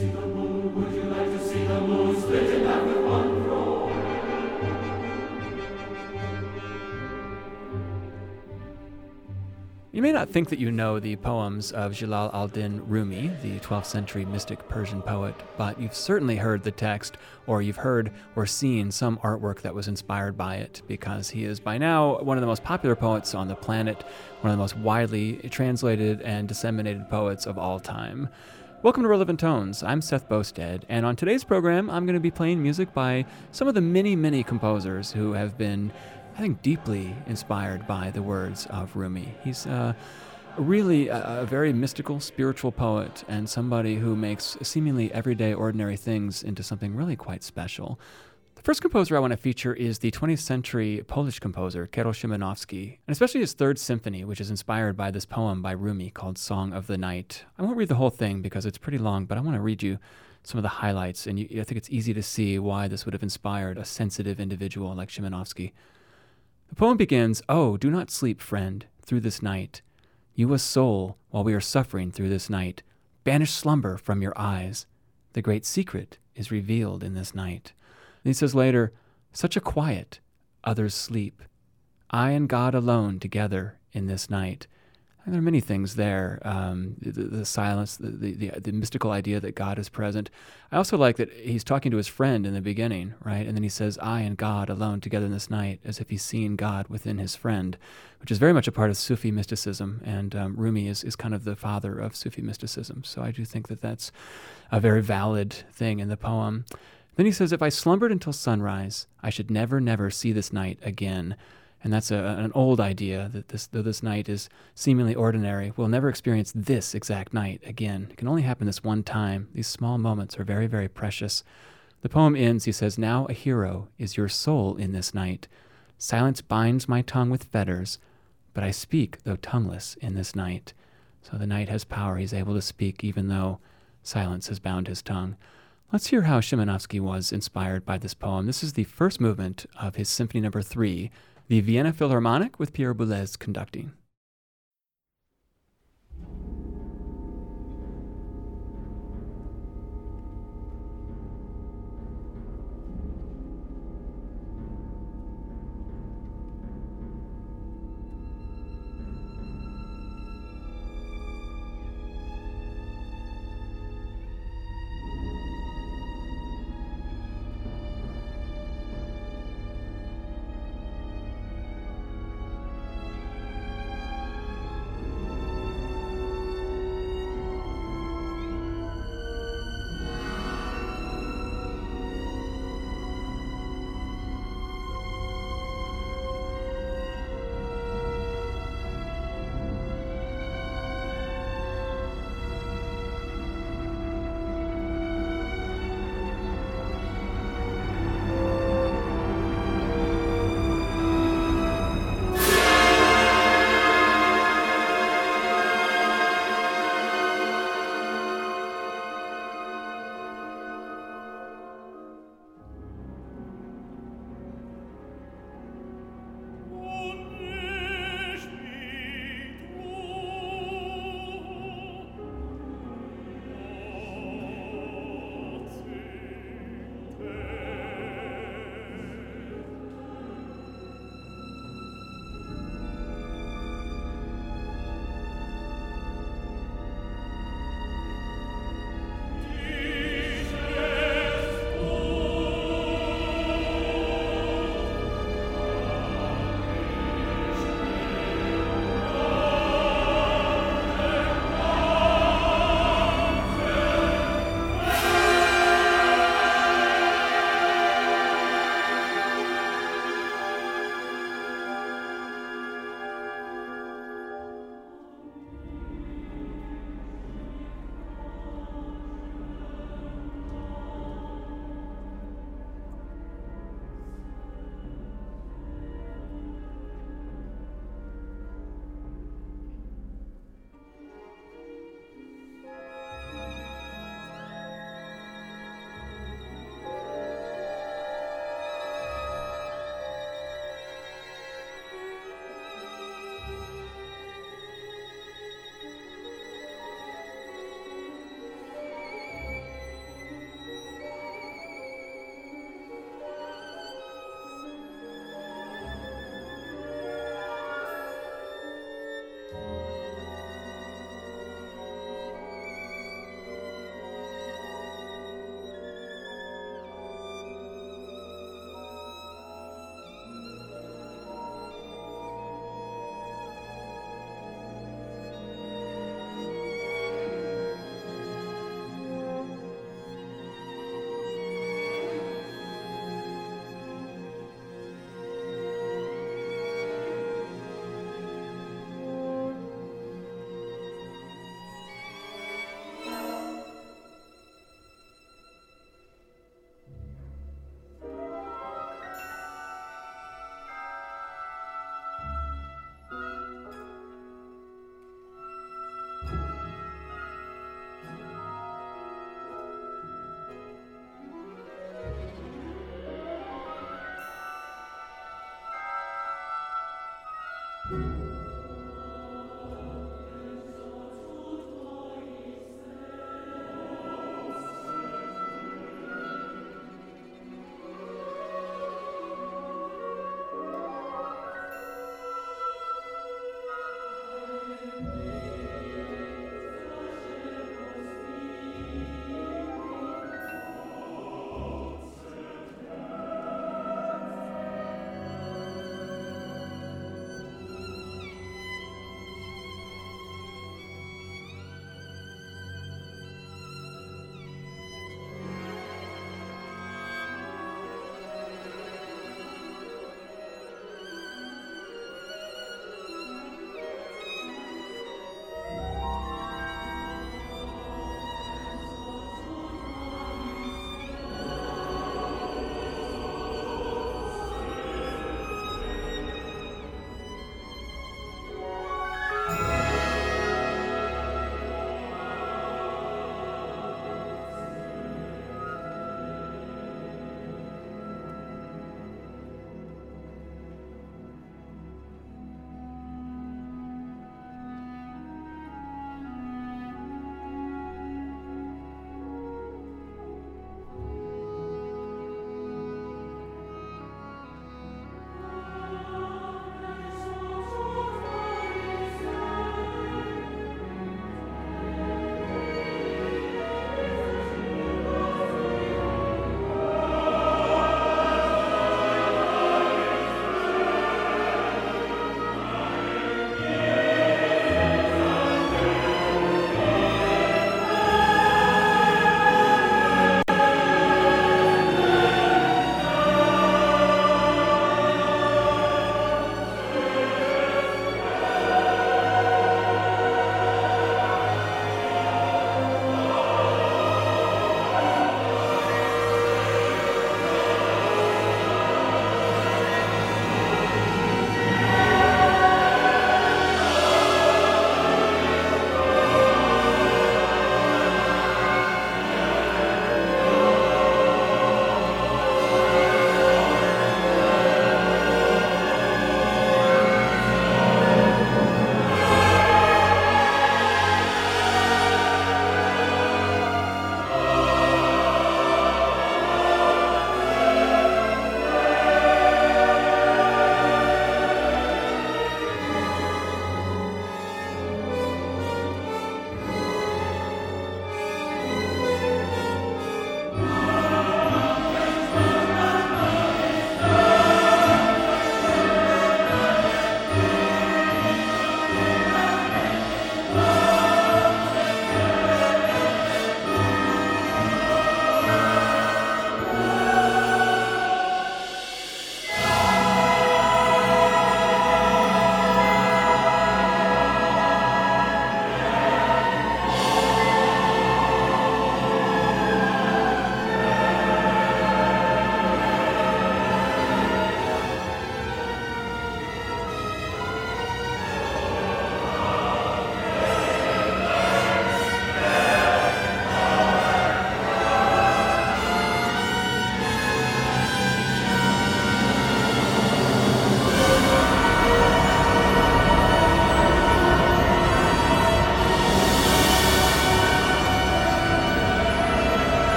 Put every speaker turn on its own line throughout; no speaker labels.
You may not think that you know the poems of Jalal al-Din Rumi, the 12th century mystic Persian poet, but you've certainly heard the text, or you've heard or seen some artwork that was inspired by it, because he is by now one of the most popular poets on the planet, one of the most widely translated and disseminated poets of all time. Welcome to Relevant Tones. I'm Seth Boustead, and on today's program, I'm going to be playing music by some of the many, many composers who have been I think, deeply inspired by the words of Rumi. He's uh, really a, a, very mystical, spiritual poet and somebody who makes seemingly everyday, ordinary things into something really quite special. The first composer I want to feature is the 20th century Polish composer Karol Szymanowski, and especially his third symphony, which is inspired by this poem by Rumi called Song of the Night. I won't read the whole thing because it's pretty long, but I want to read you some of the highlights, and you, I think it's easy to see why this would have inspired a sensitive individual like Szymanowski. The poem begins Oh, do not sleep, friend, through this night. You a soul while we are suffering through this night. Banish slumber from your eyes. The great secret is revealed in this night. And he says later, Such a quiet, others sleep. I and God alone together in this night. And there are many things there. Um, the, the, silence, the, the, the, mystical idea that God is present. I also like that he's talking to his friend in the beginning, right? And then he says, I and God alone together in this night, as if he's seen God within his friend, which is very much a part of Sufi mysticism. And um, Rumi is, is kind of the father of Sufi mysticism. So I do think that that's a very valid thing in the poem. Then he says, If I slumbered until sunrise, I should never, never see this night again. And that's a, an old idea that this, though this night is seemingly ordinary, we'll never experience this exact night again. It can only happen this one time. These small moments are very, very precious. The poem ends, he says, Now a hero is your soul in this night. Silence binds my tongue with fetters, but I speak, though tongueless, in this night. So the night has power. He's able to speak, even though silence has bound his tongue. Let's hear how Szymanowski was inspired by this poem. This is the first movement of his Symphony Number no. 3, the Vienna Philharmonic with Pierre Boulez conducting.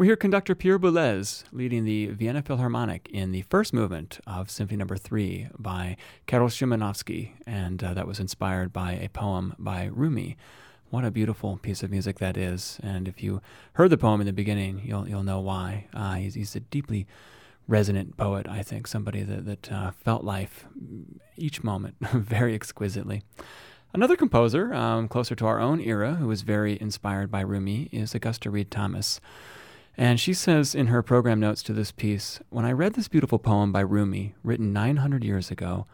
We hear conductor Pierre Boulez leading the Vienna Philharmonic in the first movement of Symphony Number no. 3 by Karol Szymanowski, and uh, that was inspired by a poem by Rumi. What a beautiful piece of music that is! And if you heard the poem in the beginning, you'll you'll know why. Uh, he's, he's a deeply resonant poet, I think, somebody that, that uh, felt life each moment very exquisitely. Another composer, um, closer to our own era, who was very inspired by Rumi, is Augusta Read Thomas. And she says in her program notes to this piece When I read this beautiful poem by Rumi, written 900 years ago,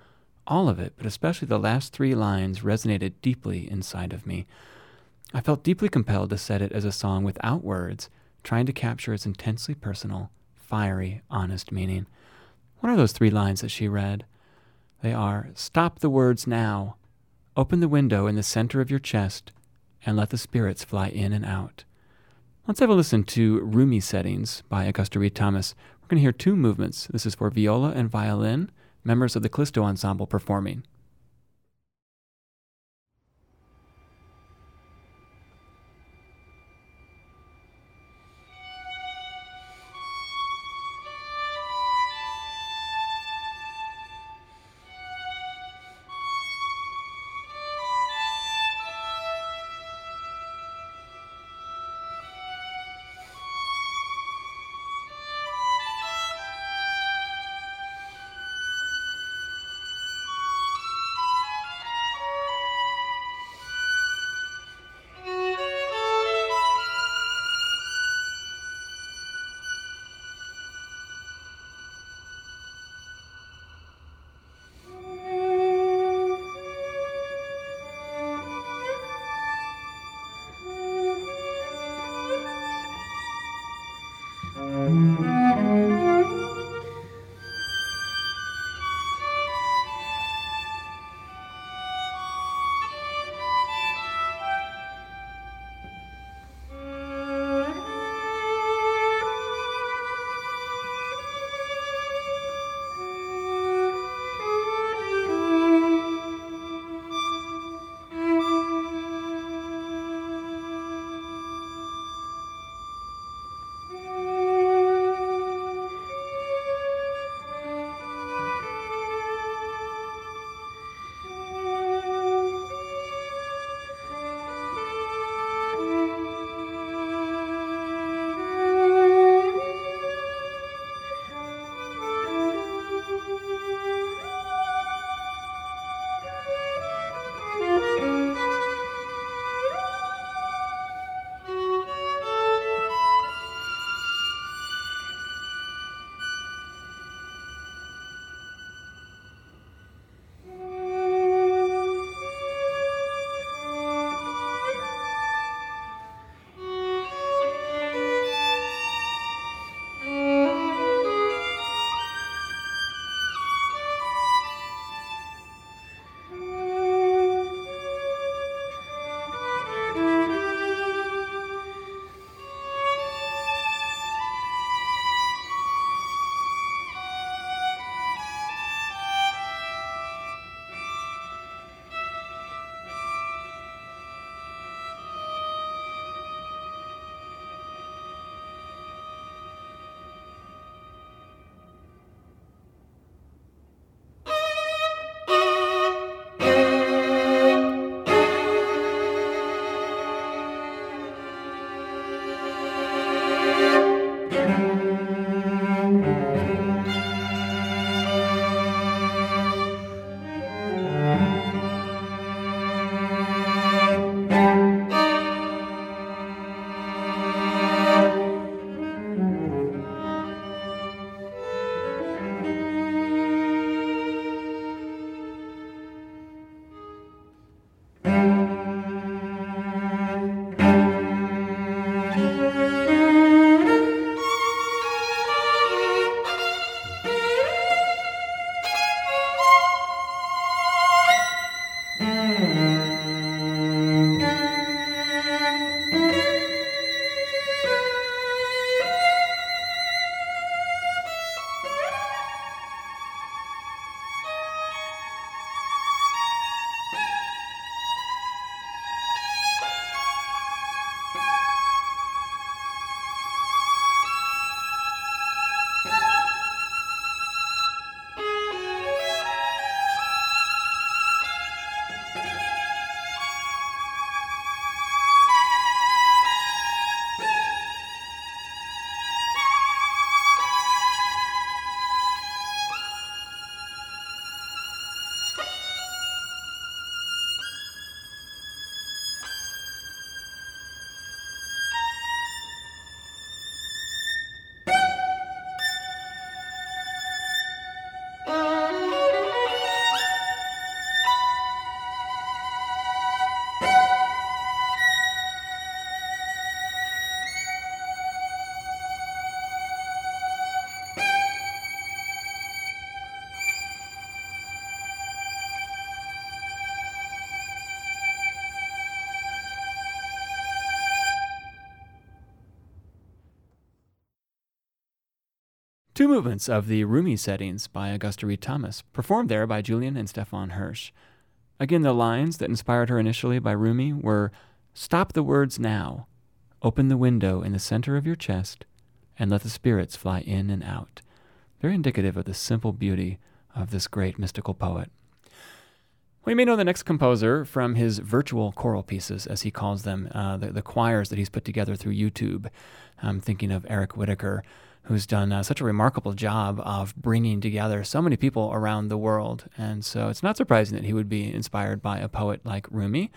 all of it, but especially the last three lines, resonated deeply inside of me. I felt deeply compelled to set it as a song without words, trying to capture its intensely personal, fiery, honest meaning. What are those three lines that she read? They are Stop the words now. Open the window in the center of your chest and let the spirits fly in and out. Let's have a listen to Rumi Settings by Augusta Read Thomas. We're going to hear two movements. This is for viola and violin, members of the Callisto Ensemble performing. Two movements of the Rumi settings by Augusta Read Thomas, performed there by Julian and Stefan Hirsch. Again, the lines that inspired her initially by Rumi were Stop the words now, open the window in the center of your chest, and let the spirits fly in and out. Very indicative of the simple beauty of this great mystical poet. We may know the next composer from his virtual choral pieces, as he calls them, uh, the, the, choirs that he's put together through YouTube. I'm thinking of Eric Whitacre, who's done uh, such a remarkable job of bringing together so many people around the world. And so it's not surprising that he would be inspired by a poet like Rumi.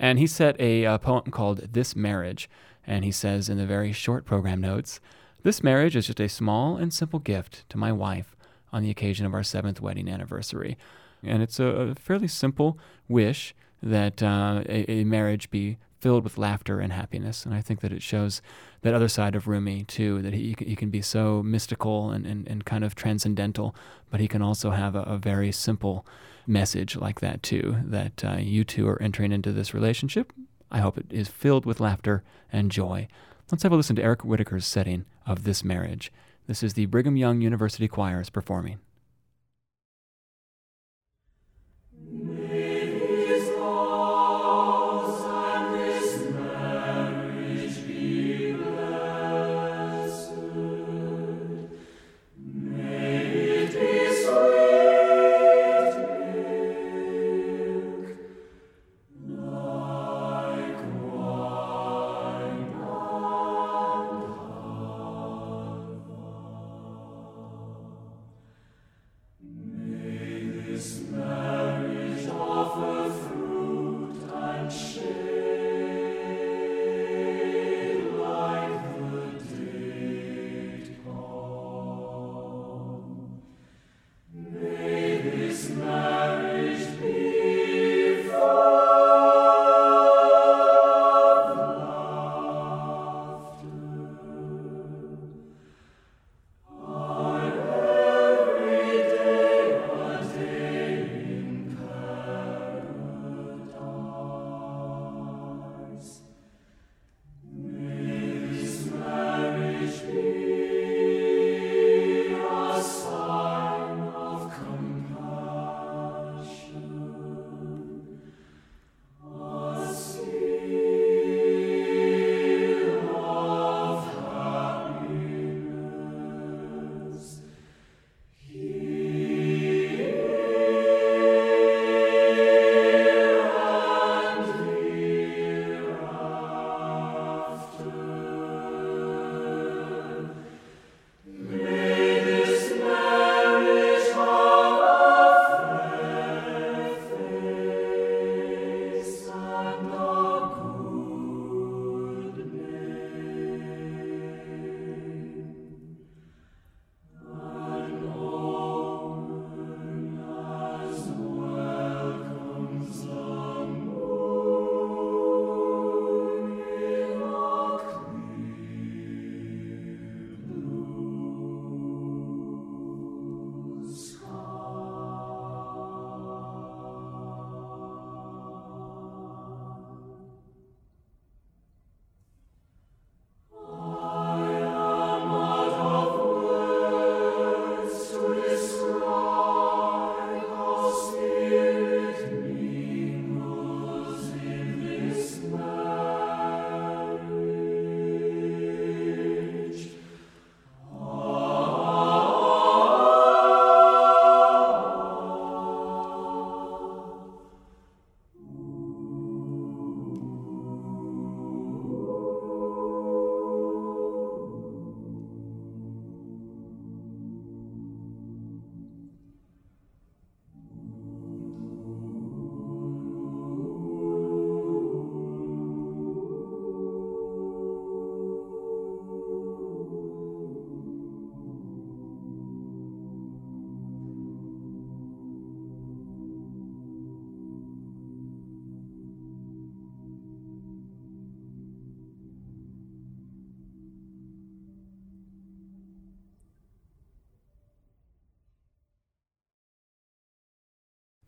And he set a, a poem called This Marriage. And he says in the very short program notes, This marriage is just a small and simple gift to my wife on the occasion of our seventh wedding anniversary. And it's a, a fairly simple wish that uh, a, a, marriage be filled with laughter and happiness. And I think that it shows that other side of Rumi, too, that he, he can be so mystical and, and, and kind of transcendental, but he can also have a, a very simple message like that, too, that uh, you two are entering into this relationship. I hope it is filled with laughter and joy. Let's have a listen to Eric Whitacre's setting of this marriage. This is the Brigham Young University Choirs performing.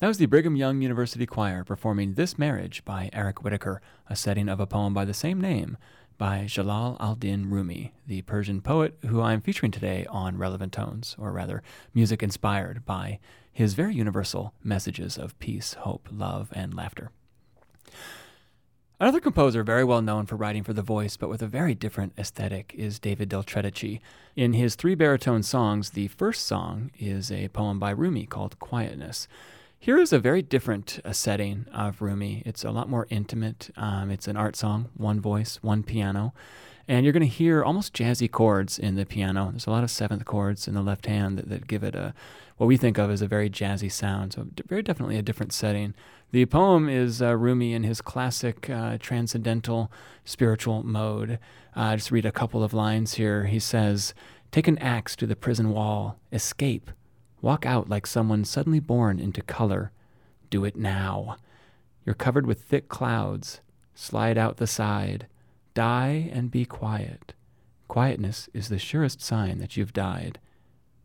That was the Brigham Young University Choir performing This Marriage by Eric Whitacre, a setting of a poem by the same name
by Jalal al-Din Rumi, the Persian poet who I'm featuring today on Relevant Tones, or rather, music inspired by his very universal messages of peace, hope, love, and laughter. Another composer very well known for writing for the voice, but with a very different aesthetic, is David Del Tredici. In his three baritone songs, the first song is a poem by Rumi called Quietness. Here is a very different uh, setting of Rumi. It's a lot more intimate. Um, it's an art song, one voice, one piano. And you're going to hear almost jazzy chords in the piano. There's a lot of seventh chords in the left hand that, that give it a what we think of as a very jazzy sound. So, very definitely a different setting. The poem is uh, Rumi in his classic uh, transcendental spiritual mode. Uh, just read a couple of lines here. He says, Take an axe to the prison wall, escape, walk out like someone suddenly born into color. Do it now. You're covered with thick clouds. Slide out the side. Die and be quiet. Quietness is the surest sign that you've died.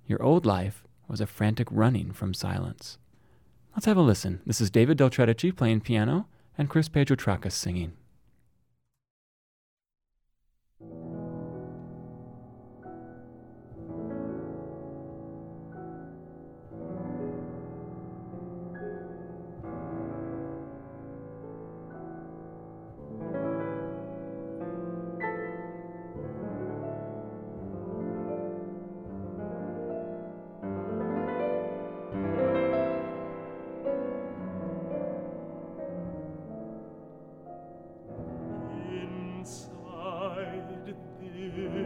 Your old life was a frantic running from silence. Let's have a listen. This is David Del Tredici playing piano and Chris Pedro Trakas singing. te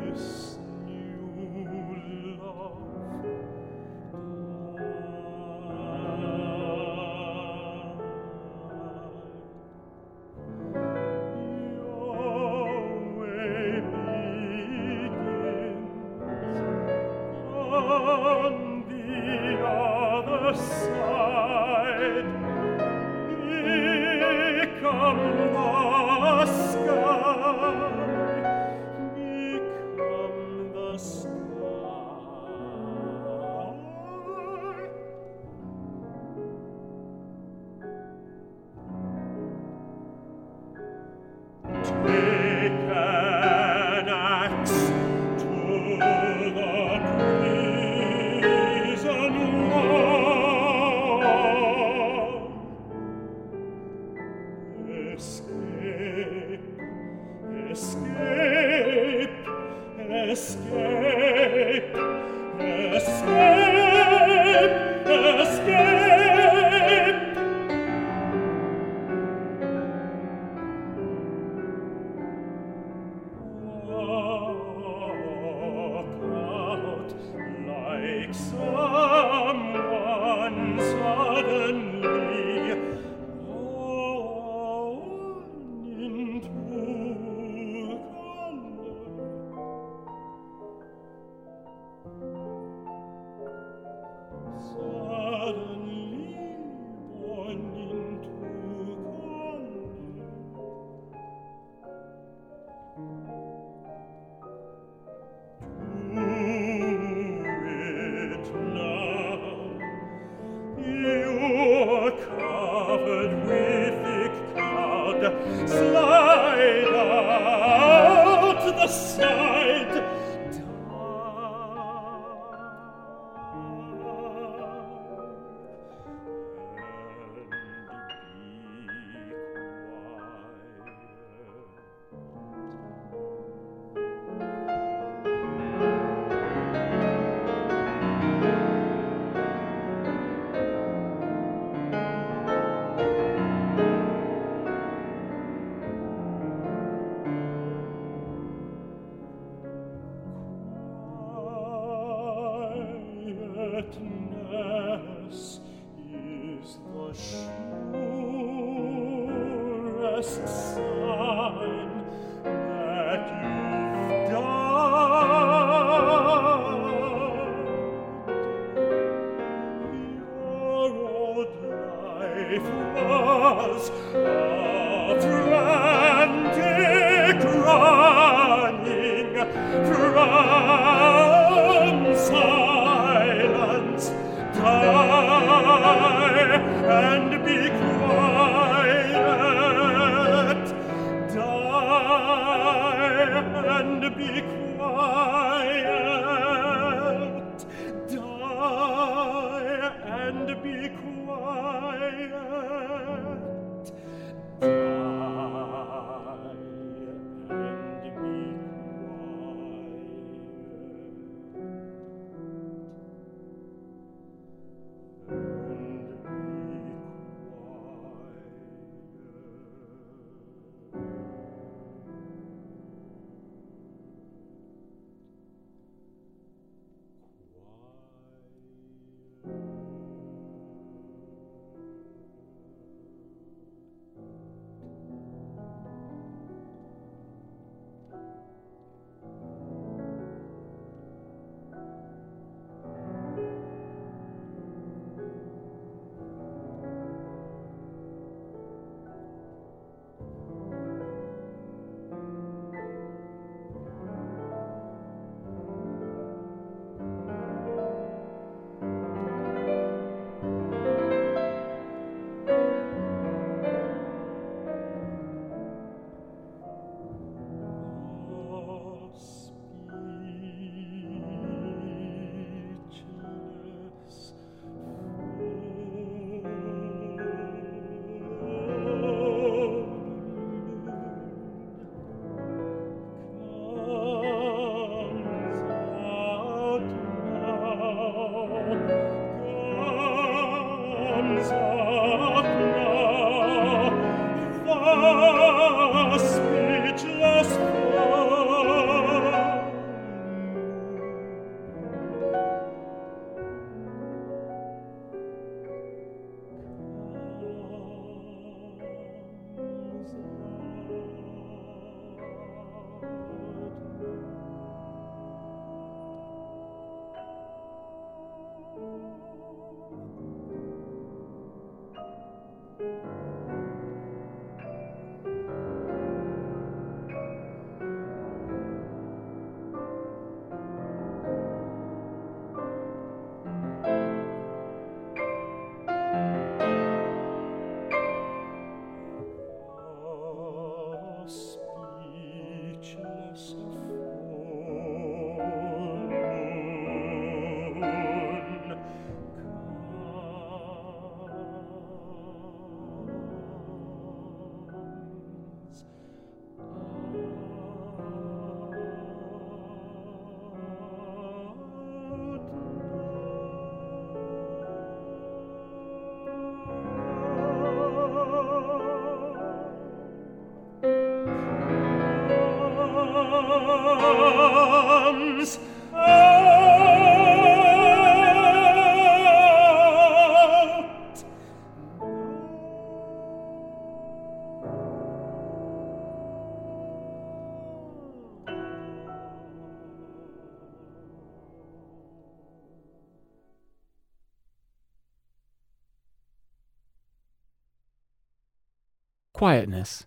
Quietness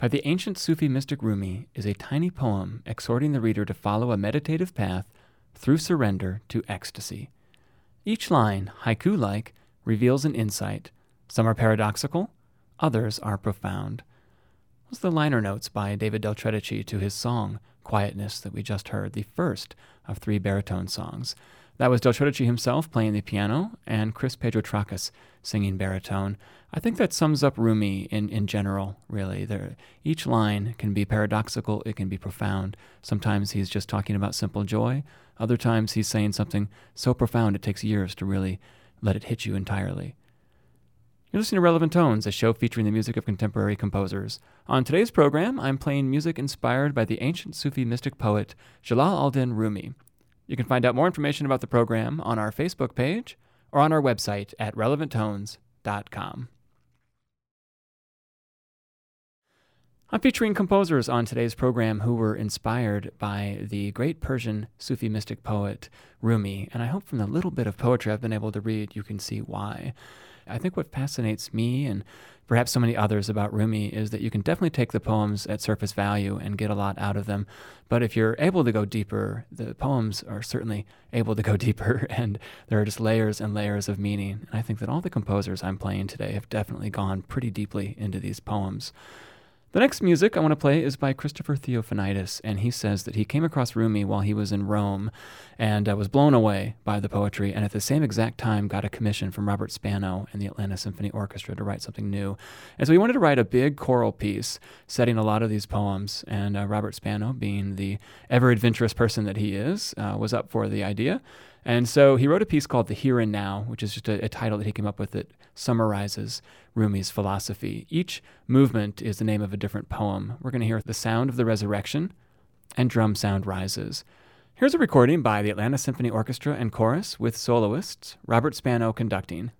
by the ancient Sufi mystic Rumi is a tiny poem exhorting the reader to follow a meditative path through surrender to ecstasy. Each line, haiku like, reveals an insight. Some are paradoxical, others are profound. Was the liner notes by David Del Tredici to his song Quietness that we just heard, the first of three baritone songs. That was Del Tredici himself playing the piano and Chris Pedro Trakas singing baritone. I think that sums up Rumi in, in general, really. There, each line can be paradoxical, it can be profound. Sometimes he's just talking about simple joy, other times he's saying something so profound it takes years to really let it hit you entirely. You're listening to Relevant Tones, a show featuring the music of contemporary composers. On today's program, I'm playing music inspired by the ancient Sufi mystic poet Jalal al-Din Rumi. You can find out more information about the program on our Facebook page or on our website at relevanttones.com. I'm featuring composers on today's program who were inspired by the great Persian Sufi mystic poet Rumi, and I hope from the little bit of poetry I've been able to read, you can see why. I think what fascinates me and perhaps so many others about Rumi is that you can definitely take the poems at surface value and get a lot out of them. But if you're able to go deeper, the poems are certainly able to go deeper, and there are just layers and layers of meaning. And I think that all the composers I'm playing today have definitely gone pretty deeply into these poems.
The next music I want to play is by Christopher Theofanidis, and he says that he came across Rumi while he was in Rome and uh, was blown away by the poetry, and at the same exact time got a commission from Robert Spano and the Atlanta Symphony Orchestra to write something new. And so he wanted to write a big choral piece setting a lot of these poems, and uh, Robert Spano, being the ever adventurous person that he is, uh, was up for the idea. And so he wrote a piece called The Here and Now, which is just a, a, title that he came up with that summarizes Rumi's philosophy. Each movement is the name of a different poem. We're going to hear The Sound of the Resurrection and Drum Sound Rises. Here's a recording by the Atlanta Symphony Orchestra and Chorus with soloists, Robert Spano conducting.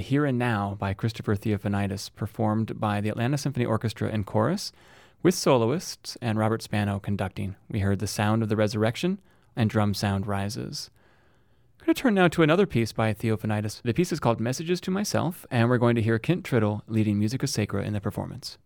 The Here and Now by Christopher Theofanidis, performed by the Atlanta Symphony Orchestra and chorus, with soloists and Robert Spano conducting. We heard The Sound of the Resurrection and Drum Sound Rises. I'm going to turn now to another piece by Theofanidis. The piece is called Messages to Myself, and we're going to hear Kent Tritle leading Musica Sacra in the performance.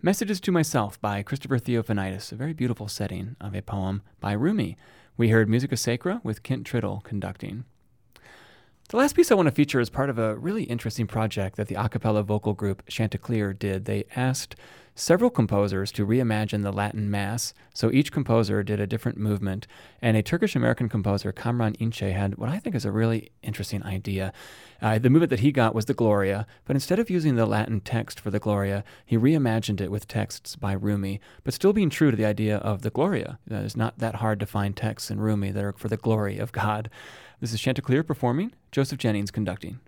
Messages to Myself by Christopher Theofanidis, a very beautiful setting of a poem by Rumi. We heard Musica Sacra with Kent Tritle conducting. The last piece I want to feature is part of a really interesting project that the a cappella vocal group Chanticleer did. They asked several composers to reimagine the Latin Mass. So each composer did a different movement. And a Turkish American composer, Kamran İnce, had what I think is a really interesting idea. Uh, the movement that he got was the Gloria, but instead of using the Latin text for the Gloria, he reimagined it with texts by Rumi, but still being true to the idea of the Gloria. It's not that hard to find texts in Rumi that are for the glory of God. This is Chanticleer performing, Joseph Jennings conducting.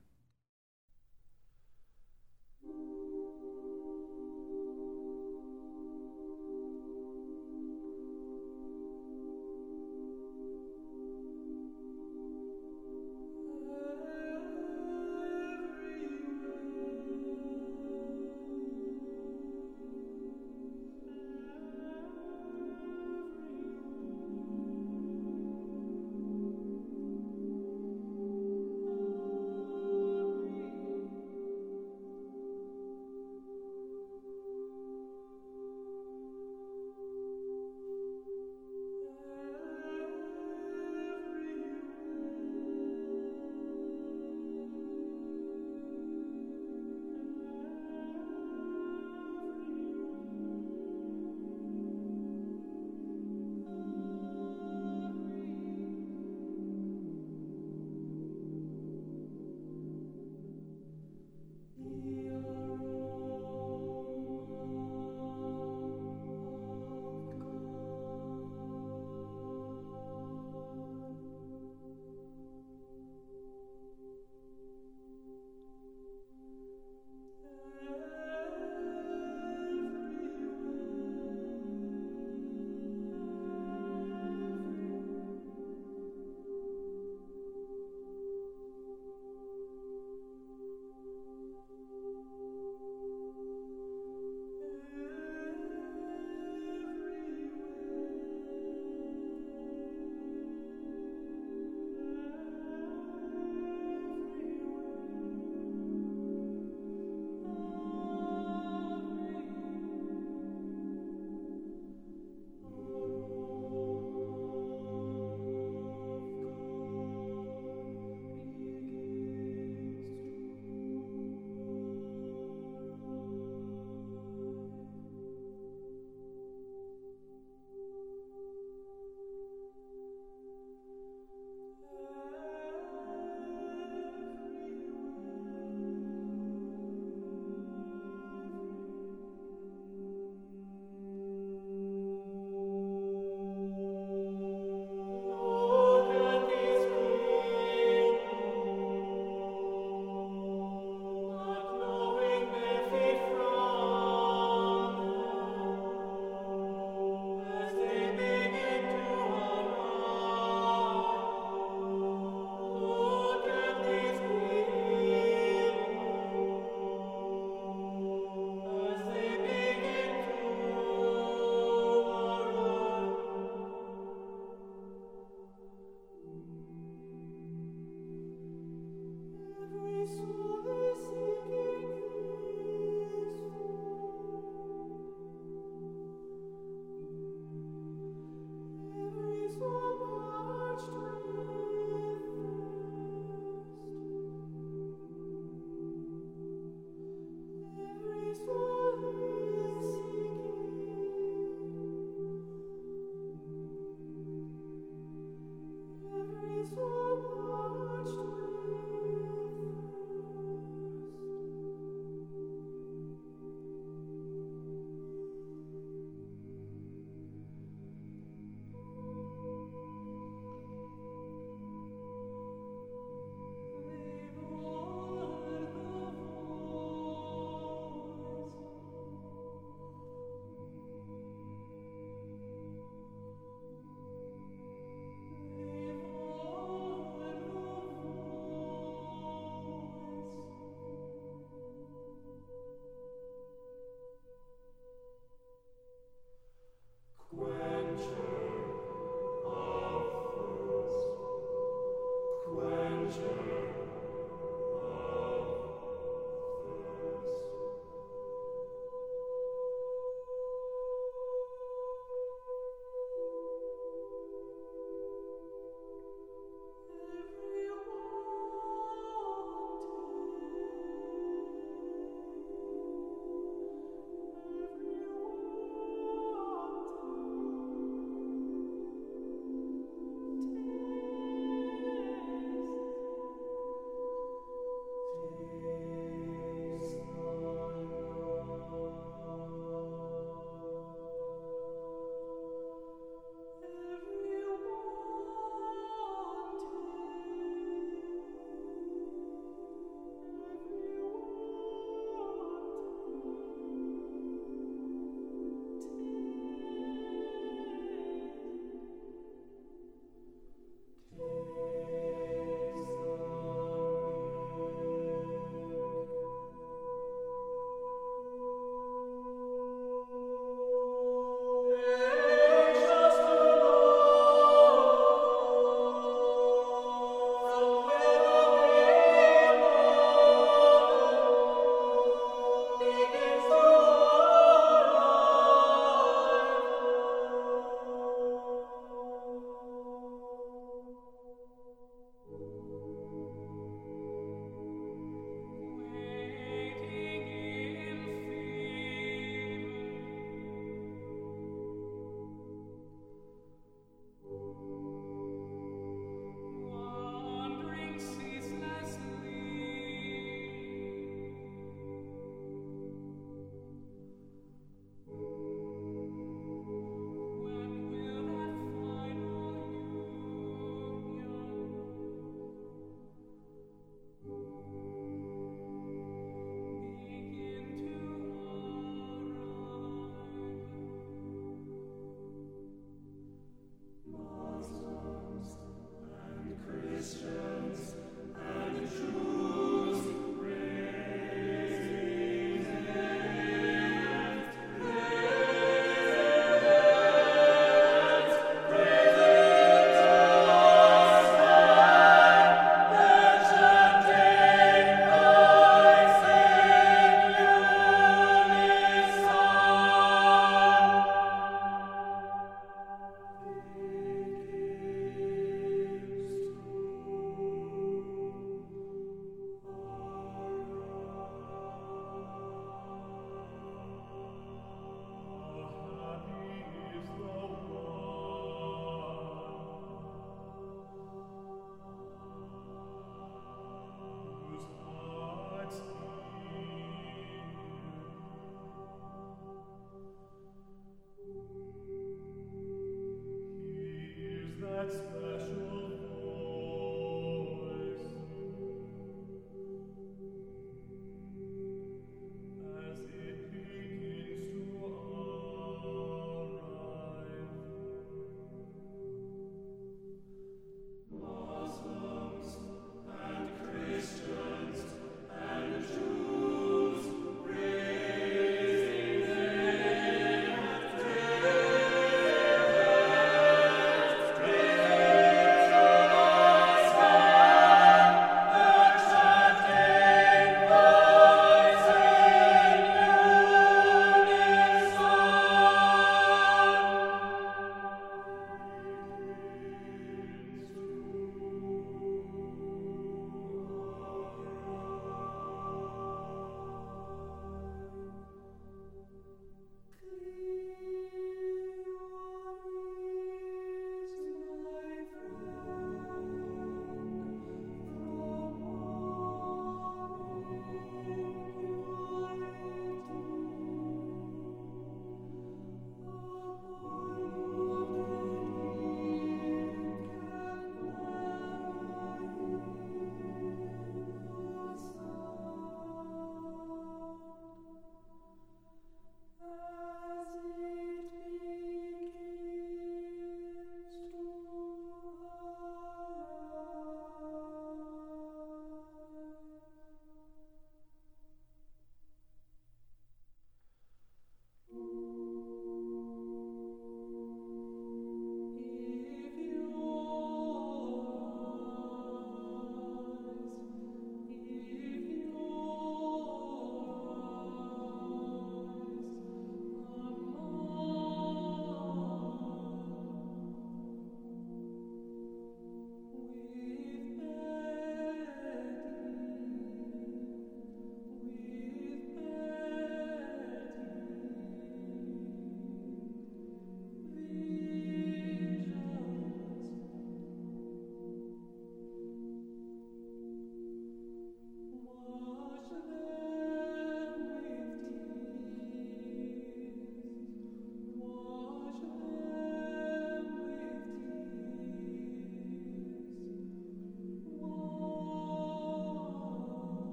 God's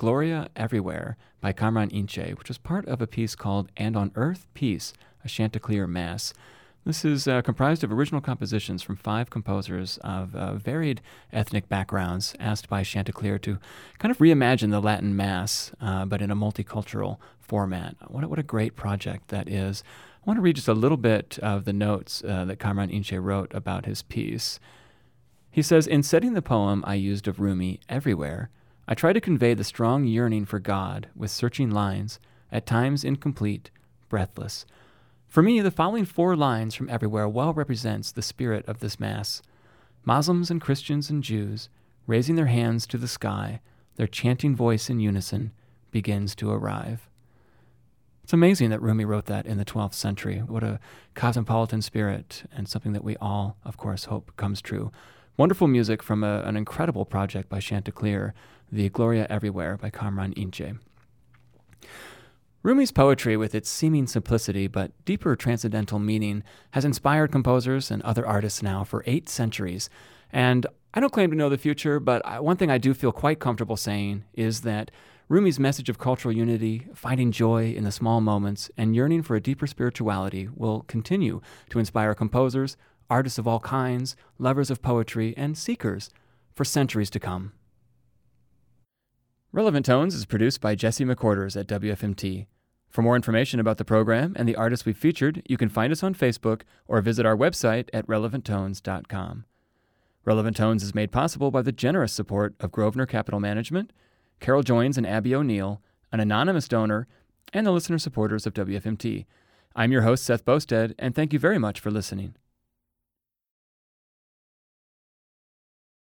Gloria Everywhere by Kamran Ince, which was part of a piece called And on Earth, Peace, a Chanticleer Mass. This is uh, comprised of original compositions from five composers of uh, varied ethnic backgrounds, asked by Chanticleer to kind of reimagine the Latin Mass, uh, but in a multicultural format. What, what a great project that is. I want to read just a little bit of the notes uh, that Kamran Ince wrote about his piece. He says In setting the poem I used of Rumi, Everywhere, I try to convey the strong yearning for God with searching lines, at times incomplete, breathless for me, the following four lines from everywhere well represents the spirit of this Mass. Muslims and Christians and Jews, raising their hands to the sky, their chanting voice in unison begins to arrive. It's amazing that Rumi wrote that in the 12th century. What a cosmopolitan spirit, and something that we all, of course, hope comes true. Wonderful music from a, an incredible project by Chanticleer, the Gloria Everywhere by Kamran Ince. Rumi's poetry, with its seeming simplicity but deeper transcendental meaning, has inspired composers and other artists now for eight centuries. And I don't claim to know the future, but one thing I do feel quite comfortable saying is that Rumi's message of cultural unity, finding joy in the small moments, and yearning for a deeper spirituality will continue to inspire composers, artists of all kinds, lovers of poetry, and seekers for centuries to come. Relevant Tones is produced by Jesse McQuarters at WFMT. For more information about the program and the artists we've featured, you can find us on Facebook or visit our website at relevanttones.com. Relevant Tones is made possible by the generous support of Grosvenor Capital Management, Carol Joins and Abby O'Neill, an anonymous donor, and the listener supporters of WFMT. I'm your host, Seth Boustead, and thank you very much for listening.